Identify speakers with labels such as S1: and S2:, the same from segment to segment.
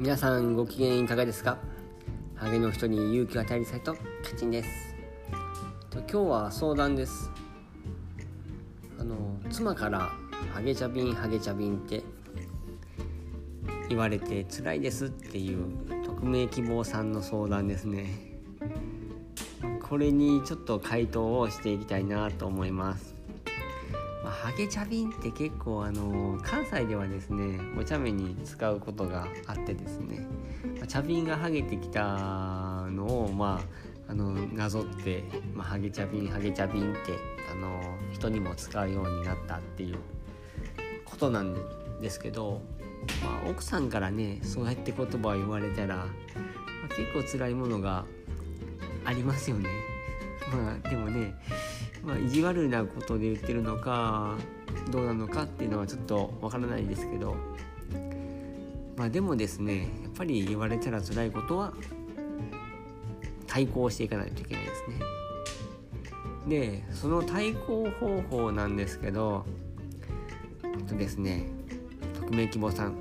S1: 皆さんご機嫌いかがですか？ハゲの人に勇気を与えるサイトカチンです。と今日は相談です。あの妻からハゲチャビンハゲチャビンって言われて辛いですっていう匿名希望さんの相談ですね。これにちょっと回答をしていきたいなと思います、ハゲチャビンって結構あの関西ではですねお茶目に使うことがあってですね、まあ、チャビンがハゲてきたのをまああのなぞって、まあ、ハゲチャビンハゲチャビンってあの人にも使うようになったっていうことなんですけど、まあ、奥さんからねそうやって言葉を言われたら、まあ、結構辛いものがありますよね。まあでもねまあ、意地悪なことで言ってるのかどうなのかっていうのはちょっとわからないですけど。まあでもですねやっぱり言われたら辛いことは対抗していかないといけないですね。でその対抗方法なんですけどえっとですね匿名希望さん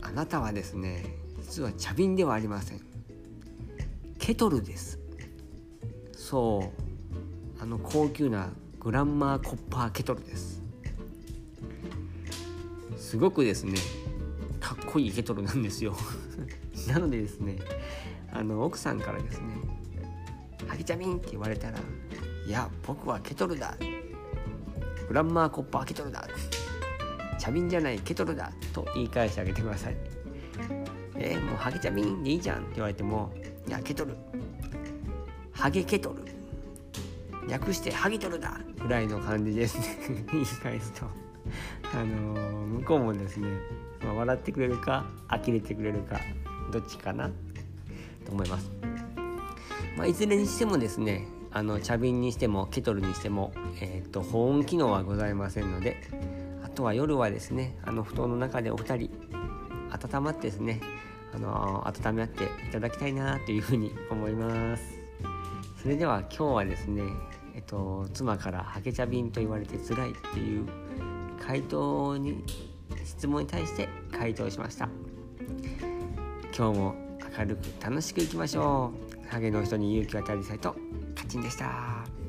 S1: あなたはですね実は茶瓶ではありません。ケトルです。そう。あの高級なグランマーコッパーケトルです。すごくですねかっこいいケトルなんですよ。なのでですねあの奥さんからですね「ハゲチャミン」って言われたら「いや僕はケトルだ」「グランマーコッパーケトルだ」「チャミンじゃないケトルだ」と言い返してあげてください。えー、もうハゲチャミンでいいじゃんって言われても「いやケトル。ハゲケトル」略してハギトルだ。ぐらいの感じですね。言い返すと。あのー、向こうもですね、まあ、笑ってくれるか呆れてくれるかどっちかな？と思います、まあ、いずれにしてもですねあの茶瓶にしてもケトルにしても、えーと、と保温機能はございませんのであとは夜はですねあの布団の中でお二人温まってですねあの温め合っていただきたいなというふうに思います。それでは今日はですねえっと、妻からハゲ茶瓶と言われて辛いっていう回答に質問に対して回答しました。今日も明るく楽しくいきましょう。ハゲの人に勇気を与えるサイトカチンでした。